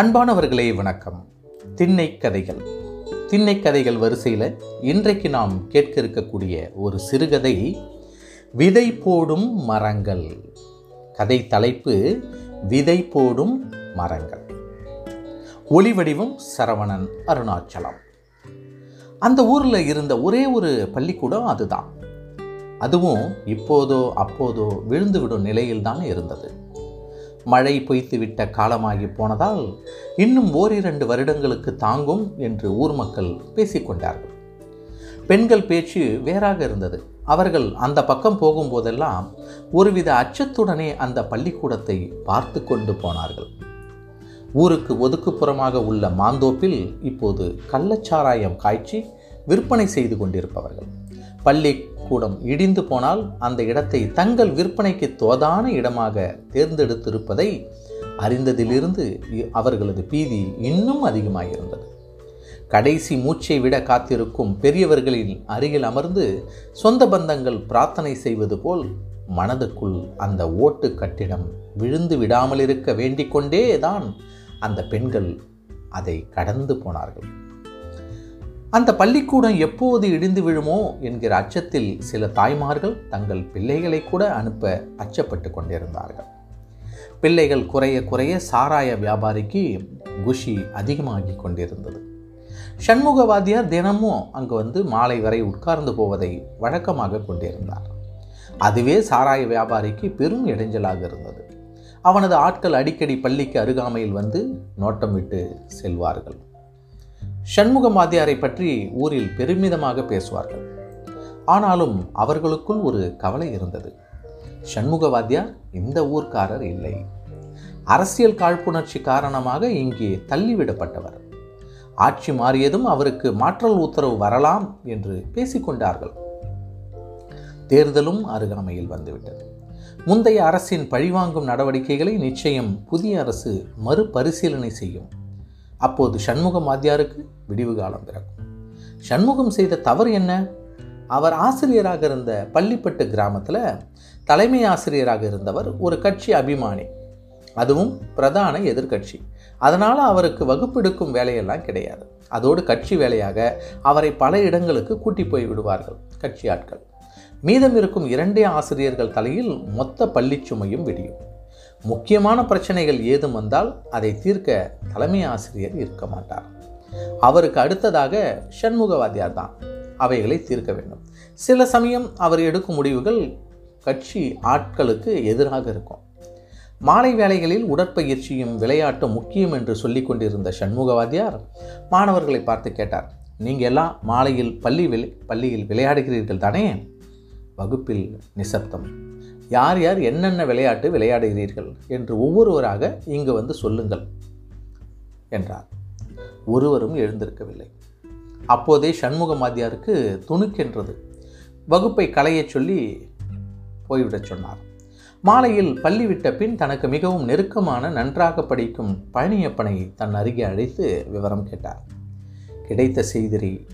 அன்பானவர்களே வணக்கம். திண்ணை கதைகள். திண்ணை கதைகள் வரிசையில் இன்றைக்கு நாம் கேட்க இருக்கக்கூடிய ஒரு சிறுகதை விதை போடும் மரங்கள். கதை தலைப்பு விதை போடும் மரங்கள். ஒளிவடிவம் சரவணன் அருணாச்சலம். அந்த ஊரில் இருந்த ஒரே ஒரு பள்ளிக்கூடம் அதுதான். அதுவும் இப்போதோ அப்போதோ விழுந்துவிடும் நிலையில்தான் இருந்தது. மழை பொய்த்துவிட்ட காலமாகி போனதால் இன்னும் ஓரிரண்டு வருடங்களுக்கு தாங்கும் என்று ஊர் மக்கள் பேசிக்கொண்டார்கள். பெண்கள் பேச்சு வேறாக இருந்தது. அவர்கள் அந்த பக்கம் போகும்போதெல்லாம் ஒருவித அச்சத்துடனே அந்த பள்ளிக்கூடத்தை பார்த்து கொண்டு போனார்கள். ஊருக்கு ஒதுக்குப்புறமாக உள்ள மாந்தோப்பில் இப்போது கள்ளச்சாராயம் காய்ச்சி விற்பனை செய்து கொண்டிருப்பவர்கள். பள்ளி கூடம் இடிந்து போனால் அந்த இடத்தை தங்கள் விற்பனைக்கு தோதான இடமாக தேர்ந்தெடுத்திருப்பதை அறிந்ததிலிருந்து அவர்களது பீதி இன்னும் அதிகமாகியிருந்தது கடைசி மூச்சை விட காத்திருக்கும் பெரியவர்களின் அருகில் அமர்ந்து சொந்த பந்தங்கள் பிரார்த்தனை செய்வது போல் மனதுக்குள் அந்த ஓட்டு கட்டிடம் விழுந்து விடாமல் இருக்க வேண்டிக் கொண்டேதான் அந்த பெண்கள் அதை கடந்து போனார்கள். அந்த பள்ளிக்கூடம் எப்போது இடிந்து விழுமோ என்கிற அச்சத்தில் சில தாய்மார்கள் தங்கள் பிள்ளைகளை கூட அனுப்ப அச்சப்பட்டு கொண்டிருந்தார்கள். பிள்ளைகள் குறைய குறைய சாராய வியாபாரிக்கு குஷி அதிகமாகி கொண்டிருந்தது. சண்முகவாதியார் தினமும் அங்கு வந்து மாலை வரை உட்கார்ந்து போவதை வழக்கமாக கொண்டிருந்தார். அதுவே சாராய வியாபாரிக்கு பெரும் இடைஞ்சலாக இருந்தது. அவனது ஆட்கள் அடிக்கடி பள்ளிக்கு அருகாமையில் வந்து நோட்டம் விட்டு செல்வார்கள் சண்முகமாதியாரை பற்றி ஊரில் பெருமிதமாக பேசுவார்கள். ஆனாலும் அவர்களுக்குள் ஒரு கவலை இருந்தது. சண்முகவாத்தியார் இந்த ஊர்க்காரர் இல்லை. அரசியல் காழ்ப்புணர்ச்சி காரணமாக இங்கே தள்ளிவிடப்பட்டவர். ஆட்சி மாறியதும் அவருக்கு மாற்றல் உத்தரவு வரலாம் என்று பேசிக்கொண்டார்கள் தேர்தலும் அருகாமையில் வந்துவிட்டது. முந்தைய அரசின் பழிவாங்கும் நடவடிக்கைகளை நிச்சயம் புதிய அரசு மறுபரிசீலனை செய்யும். அப்போது சண்முகம் மாத்தியாருக்கு விடிவு காலம் பிறக்கும். சண்முகம் செய்த தவறு என்ன? அவர் ஆசிரியராக இருந்த பள்ளிப்பட்டு கிராமத்தில் தலைமை ஆசிரியராக இருந்தவர் ஒரு கட்சி அபிமானி. அதுவும் பிரதான எதிர்கட்சி அதனால் அவருக்கு வகுப்பெடுக்கும் வேலையெல்லாம் கிடையாது. அதோடு கட்சி வேலையாக அவரை பல இடங்களுக்கு கூட்டி போய் விடுவார்கள் கட்சி ஆட்கள். மீதம் இருக்கும் இரண்டே ஆசிரியர்கள் தலையில் மொத்த பள்ளிச்சுமையும் விடியும். முக்கியமான பிரச்சனைகள் ஏதும் வந்தால் அதை தீர்க்க தலைமை ஆசிரியர் இருக்க மாட்டார். அவருக்கு அடுத்ததாக சண்முகவாதியார் தான் அவைகளை தீர்க்க வேண்டும். சில சமயம் அவர் எடுக்கும் முடிவுகள் கட்சி ஆட்களுக்கு எதிராக இருக்கும். மாலை வேளைகளில் உடற்பயிற்சியும் விளையாட்டும் முக்கியம் என்று சொல்லி கொண்டிருந்த சண்முகவாதியார் மாணவர்களை பார்த்து கேட்டார் நீங்கள் எல்லாம் மாலையில் பள்ளி விளை பள்ளியில் விளையாடுகிறீர்கள் தானே? வகுப்பில் நிசப்தம் யார் யார் என்னென்ன விளையாட்டு விளையாடுகிறீர்கள்? என்று ஒவ்வொருவராக இங்கு வந்து சொல்லுங்கள் என்றார். ஒருவரும் எழுந்திருக்கவில்லை. அப்போதே சண்முகமாதியாருக்கு துணுக்கென்றது. வகுப்பை களையச் சொல்லி போய்விடச் சொன்னார். மாலையில் பள்ளி விட்ட பின் தனக்கு மிகவும் நெருக்கமான நன்றாக படிக்கும் பழனியப்பனை தன் அருகே அழைத்து விவரம் கேட்டார். கிடைத்த செய்திரி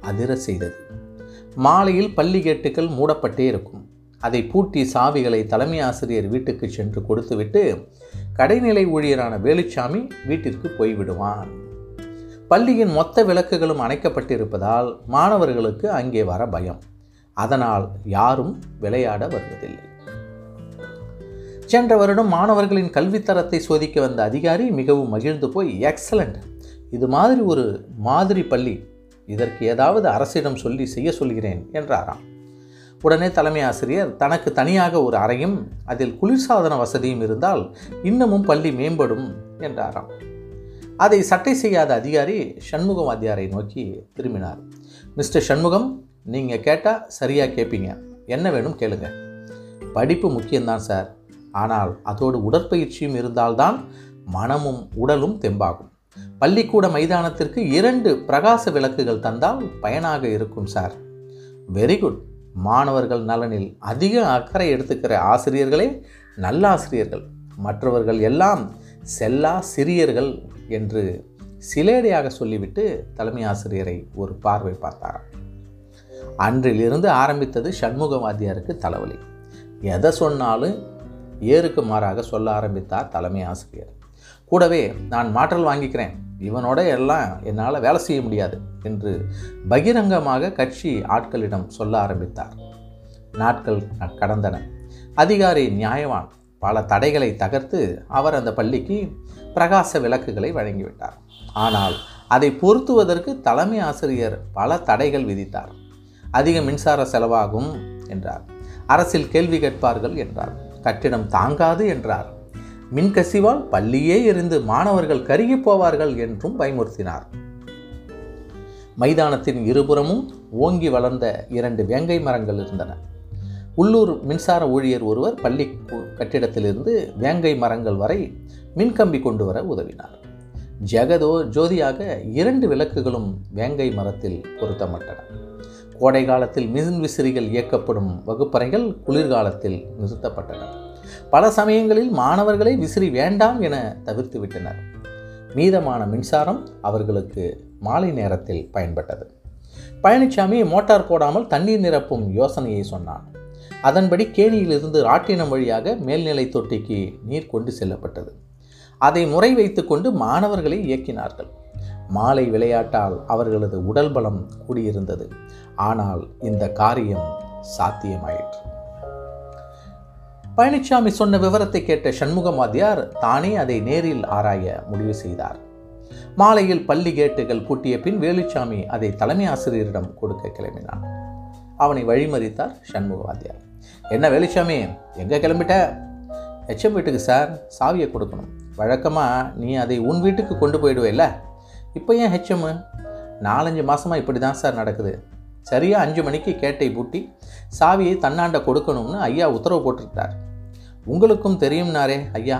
அதிர செய்தது. மாலையில் பள்ளி கேட்டுக்கள் மூடப்பட்டே இருக்கும். அதை பூட்டி சாவிகளை தலைமை ஆசிரியர் வீட்டுக்கு சென்று கொடுத்துவிட்டு கடைநிலை ஊழியரான வேலுச்சாமி வீட்டிற்கு போய்விடுவான். பள்ளியின் மொத்த விளக்குகளும் அணைக்கப்பட்டிருப்பதால் மாணவர்களுக்கு அங்கே வர பயம். அதனால் யாரும் விளையாட வருவதில்லை. சென்ற வருடம் மாணவர்களின் கல்வித்தரத்தை சோதிக்க வந்த அதிகாரி மிகவும் மகிழ்ந்து போய் எக்ஸலண்ட் இது மாதிரி ஒரு மாதிரி பள்ளி. இதற்கு ஏதாவது அரசிடம் சொல்லி செய்ய சொல்கிறேன் என்றாராம். உடனே தலைமை ஆசிரியர் தனக்கு தனியாக ஒரு அறையும் அதில் குளிர்சாதன வசதியும் இருந்தால் இன்னமும் பள்ளி மேம்படும் என்றாராம். அதை சட்டை செய்யாத அதிகாரி சண்முகம் வாத்தியாரை நோக்கி திரும்பினார். மிஸ்டர் சண்முகம் நீங்கள் கேட்டால் சரியாக கேட்பீங்க என்ன வேணும் கேளுங்க. படிப்பு முக்கியம்தான் சார். ஆனால் அதோடு உடற்பயிற்சியும் இருந்தால்தான் மனமும் உடலும் தெம்பாகும். பள்ளிக்கூட மைதானத்திற்கு இரண்டு பிரகாச விளக்குகள் தந்தால் பயனாக இருக்கும் சார். வெரி குட் மாணவர்கள் நலனில் அதிக அக்கறை எடுத்துக்கிற ஆசிரியர்களே நல்ல ஆசிரியர்கள். மற்றவர்கள் எல்லாம் செல்லா சிறியர்கள் என்று சிலேடையாக சொல்லிவிட்டு தலைமை ஆசிரியரை ஒரு பார்வை பார்த்தாராம். அன்றிலிருந்து ஆரம்பித்தது சண்முகவாதியாருக்கு தலைவலி. எதை சொன்னாலும் ஏருக்கு மாறாக சொல்ல ஆரம்பித்தார் தலைமை ஆசிரியர். கூடவே நான் மாற்றல் வாங்கிக்கிறேன். இவனோட எல்லாம் என்னால் வேலை செய்ய முடியாது என்று பகிரங்கமாக கட்சி ஆட்களிடம் சொல்ல ஆரம்பித்தார். நாட்கள் கடந்தன. அதிகாரி நியாயவான். பல தடைகளை தகர்த்து அவர் அந்த பள்ளிக்கு பிரகாச விளக்குகளை வழங்கிவிட்டார். ஆனால் அதை பொருத்துவதற்கு தலைமை ஆசிரியர் பல தடைகள் விதித்தார். அதிக மின்சார செலவாகும் என்றார். அரசில் கேள்வி கேட்பார்கள் என்றார். கட்டிடம் தாங்காது என்றார். மின்கசிவால் பள்ளியே இருந்து மாணவர்கள் கருகி போவார்கள் என்றும் பயமுறுத்தினார். மைதானத்தின் இருபுறமும் ஓங்கி வளர்ந்த இரண்டு வேங்கை மரங்கள் இருந்தன. உள்ளூர் மின்சார ஊழியர் ஒருவர் பள்ளி கட்டிடத்திலிருந்து வேங்கை மரங்கள் வரை மின்கம்பி கொண்டு வர உதவினார். ஜெகதோ ஜோதியாக இரண்டு விளக்குகளும் வேங்கை மரத்தில் பொருத்தப்பட்டன கோடை காலத்தில் மின் விசிறிகள் இயக்கப்படும் வகுப்பறைகள் குளிர்காலத்தில் நிறுத்தப்பட்டன. பல சமயங்களில் மாணவர்களை விசிறி வேண்டாம் என தவிர்த்து விட்டனர் மீதமான மின்சாரம் அவர்களுக்கு மாலை நேரத்தில் பயன்பட்டது. பழனிசாமி மோட்டார் போடாமல் தண்ணீர் நிரப்பும் யோசனையை சொன்னான். அதன்படி கேணியிலிருந்து ராட்டினம் வழியாக மேல்நிலை தொட்டிக்கு நீர் கொண்டு செல்லப்பட்டது. அதை முறை வைத்து கொண்டு மாணவர்களை இயக்கினார்கள். மாலை விளையாட்டால் அவர்களது உடல் பலம் கூடியிருந்தது. ஆனால் இந்த காரியம் சாத்தியமாயிற்று. பழனிசாமி சொன்ன விவரத்தை கேட்ட சண்முகமாதியார் தானே அதை நேரில் ஆராய முடிவு செய்தார். மாலையில் பள்ளி கேட்டுகள் பூட்டிய பின் வேலுச்சாமி அதை தலைமை ஆசிரியரிடம் கொடுக்க கிளம்பினான். அவனை வழிமறித்தார் சண்முகவாத்தியார். என்ன வேலுச்சாமி எங்கே கிளம்பிட்ட? எச்எம் வீட்டுக்கு சார் சாவியை கொடுக்கணும். வழக்கமாக நீ அதை உன் வீட்டுக்கு கொண்டு போயிடுவேல்ல? இப்போ ஏன் ஹெச்எம்மு நாலஞ்சு மாதமாக இப்படி தான் சார் நடக்குது. சரியாக அஞ்சு மணிக்கு கேட்டை பூட்டி சாவியை தன்னாண்ட கொடுக்கணும்னு ஐயா உத்தரவு போட்டிருக்கார் உங்களுக்கும் தெரியும்னாரே ஐயா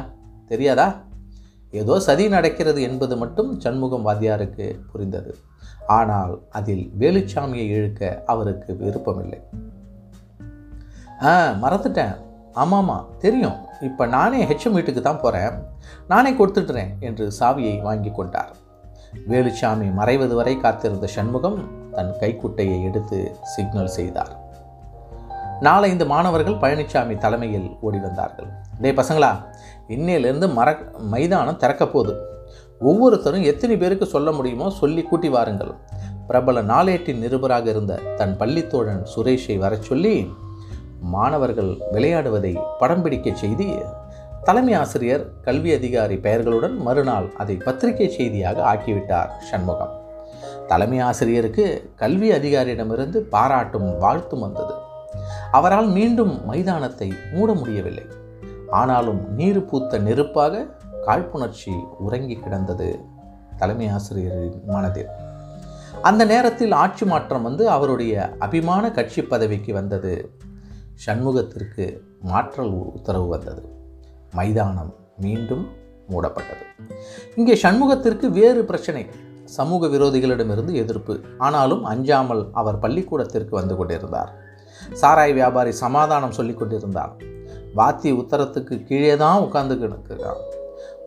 தெரியாதா? ஏதோ சதி நடக்கிறது என்பது மட்டும் சண்முகம் வாத்தியாருக்கு புரிந்தது. ஆனால் அதில் வேலுச்சாமியை இழுக்க அவருக்கு விருப்பமில்லை. ஆ மறந்துட்டேன். ஆமாம்மா தெரியும். இப்போ நானே ஹெச்எம் வீட்டுக்கு தான் போகிறேன் நானே கொடுத்துட்டுறேன் என்று சாவியை வாங்கி கொண்டார். வேலுச்சாமி மறைவது வரை காத்திருந்த சண்முகம் தன் கைக்குட்டையை எடுத்து சிக்னல் செய்தார். நாலைந்து மாணவர்கள் பழனிசாமி தலைமையில் ஓடி வந்தார்கள். டே பசங்களா இன்னையிலேருந்து மர மைதானம் திறக்க போகுது. ஒவ்வொருத்தரும் எத்தனை பேருக்கு சொல்ல முடியுமோ சொல்லி கூட்டி வாருங்கள். பிரபல நாளேட்டின் நிருபராக இருந்த தன் பள்ளித்தோழன் சுரேஷை வரச் சொல்லி மாணவர்கள் விளையாடுவதை படம் பிடிக்க செய்தி. தலைமை ஆசிரியர் கல்வி அதிகாரி பெயர்களுடன் மறுநாள் அதை பத்திரிகை செய்தியாக ஆக்கிவிட்டார் சண்முகம். தலைமை ஆசிரியருக்கு கல்வி அதிகாரியிடமிருந்து பாராட்டும் வாழ்த்தும் வந்தது. அவரால் மீண்டும் மைதானத்தை மூட முடியவில்லை. ஆனாலும் நீர் பூத்த நெருப்பாக காழ்ப்புணர்ச்சி உறங்கி கிடந்தது தலைமை ஆசிரியரின் மனதில். அந்த நேரத்தில் ஆட்சி மாற்றம் வந்து அவருடைய அபிமான கட்சி பதவிக்கு வந்தது. சண்முகத்திற்கு மாற்றல் உத்தரவு வந்தது. மைதானம் மீண்டும் மூடப்பட்டது. இங்கே சண்முகத்திற்கு வேறு பிரச்சனை. சமூக விரோதிகளிடமிருந்து எதிர்ப்பு. ஆனாலும் அஞ்சாமல் அவர் பள்ளிக்கூடத்திற்கு வந்து கொண்டிருந்தார். சாராய் வியாபாரி சமாதானம் சொல்லி கொண்டிருந்தார். வாத்தி உத்தரத்துக்கு கீழே தான் உட்காந்துக்கிட்டு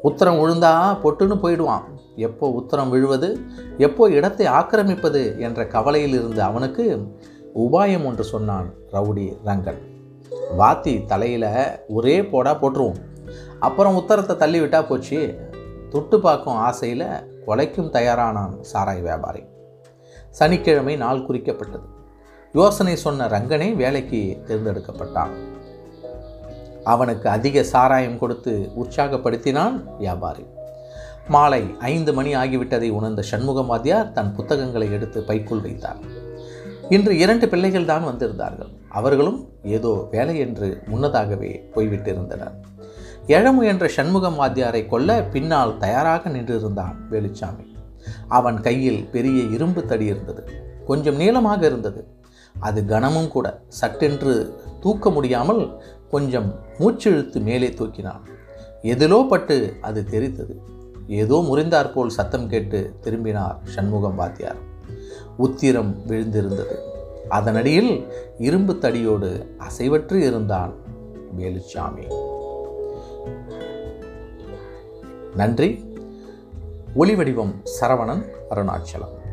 உத்தரம் விழுந்தா பொட்டுன்னு போயிடுவான். எப்போ உத்தரம் விழுவது எப்போ இடத்தை ஆக்கிரமிப்பது என்ற கவலையில் இருந்த அவனுக்கு உபாயம் ஒன்று சொன்னான் ரவுடி ரங்கன். வாத்தி தலையில் ஒரே போடா போட்டுருவோம். அப்புறம் உத்தரத்தை தள்ளிவிட்டா போச்சு. தொட்டு பார்க்கும் ஆசையில் கொலைக்கும் தயாரானான் சாராய் வியாபாரி. சனிக்கிழமை நாள் குறிக்கப்பட்டது. யோசனை சொன்ன ரங்கனே வேலைக்கு தேர்ந்தெடுக்கப்பட்டான். அவனுக்கு அதிக சாராயம் கொடுத்து உற்சாகப்படுத்தினான் வியாபாரி. மாலை ஐந்து மணி ஆகிவிட்டதை உணர்ந்த சண்முகம் வாத்தியார் தன் புத்தகங்களை எடுத்து பைக்குள் வைத்தார். இன்று இரண்டு பிள்ளைகள் தான் வந்திருந்தார்கள். அவர்களும் ஏதோ வேலை என்று முன்னதாகவே போய்விட்டிருந்தனர். எழமு என்ற சண்முகம் வாத்தியாரை கொல்ல பின்னால் தயாராக நின்றிருந்தான் வேலுச்சாமி. அவன் கையில் பெரிய இரும்பு தடி இருந்தது. கொஞ்சம் நீளமாக இருந்தது. அது கனமும் கூட. சட்டென்று தூக்க முடியாமல் கொஞ்சம் மூச்சிழுத்து மேலே தூக்கினான். எதிலோ பட்டு அது தெரித்தது. ஏதோ முறிந்தாற்போல் சத்தம் கேட்டு திரும்பினார் சண்முகம் வாத்தியார். உத்திரம் விழுந்திருந்தது. அதனடியில் இரும்பு தடியோடு அசைவற்று இருந்தான் வேலுச்சாமி. நன்றி. ஒளிவடிவம் சரவணன் அருணாச்சலம்.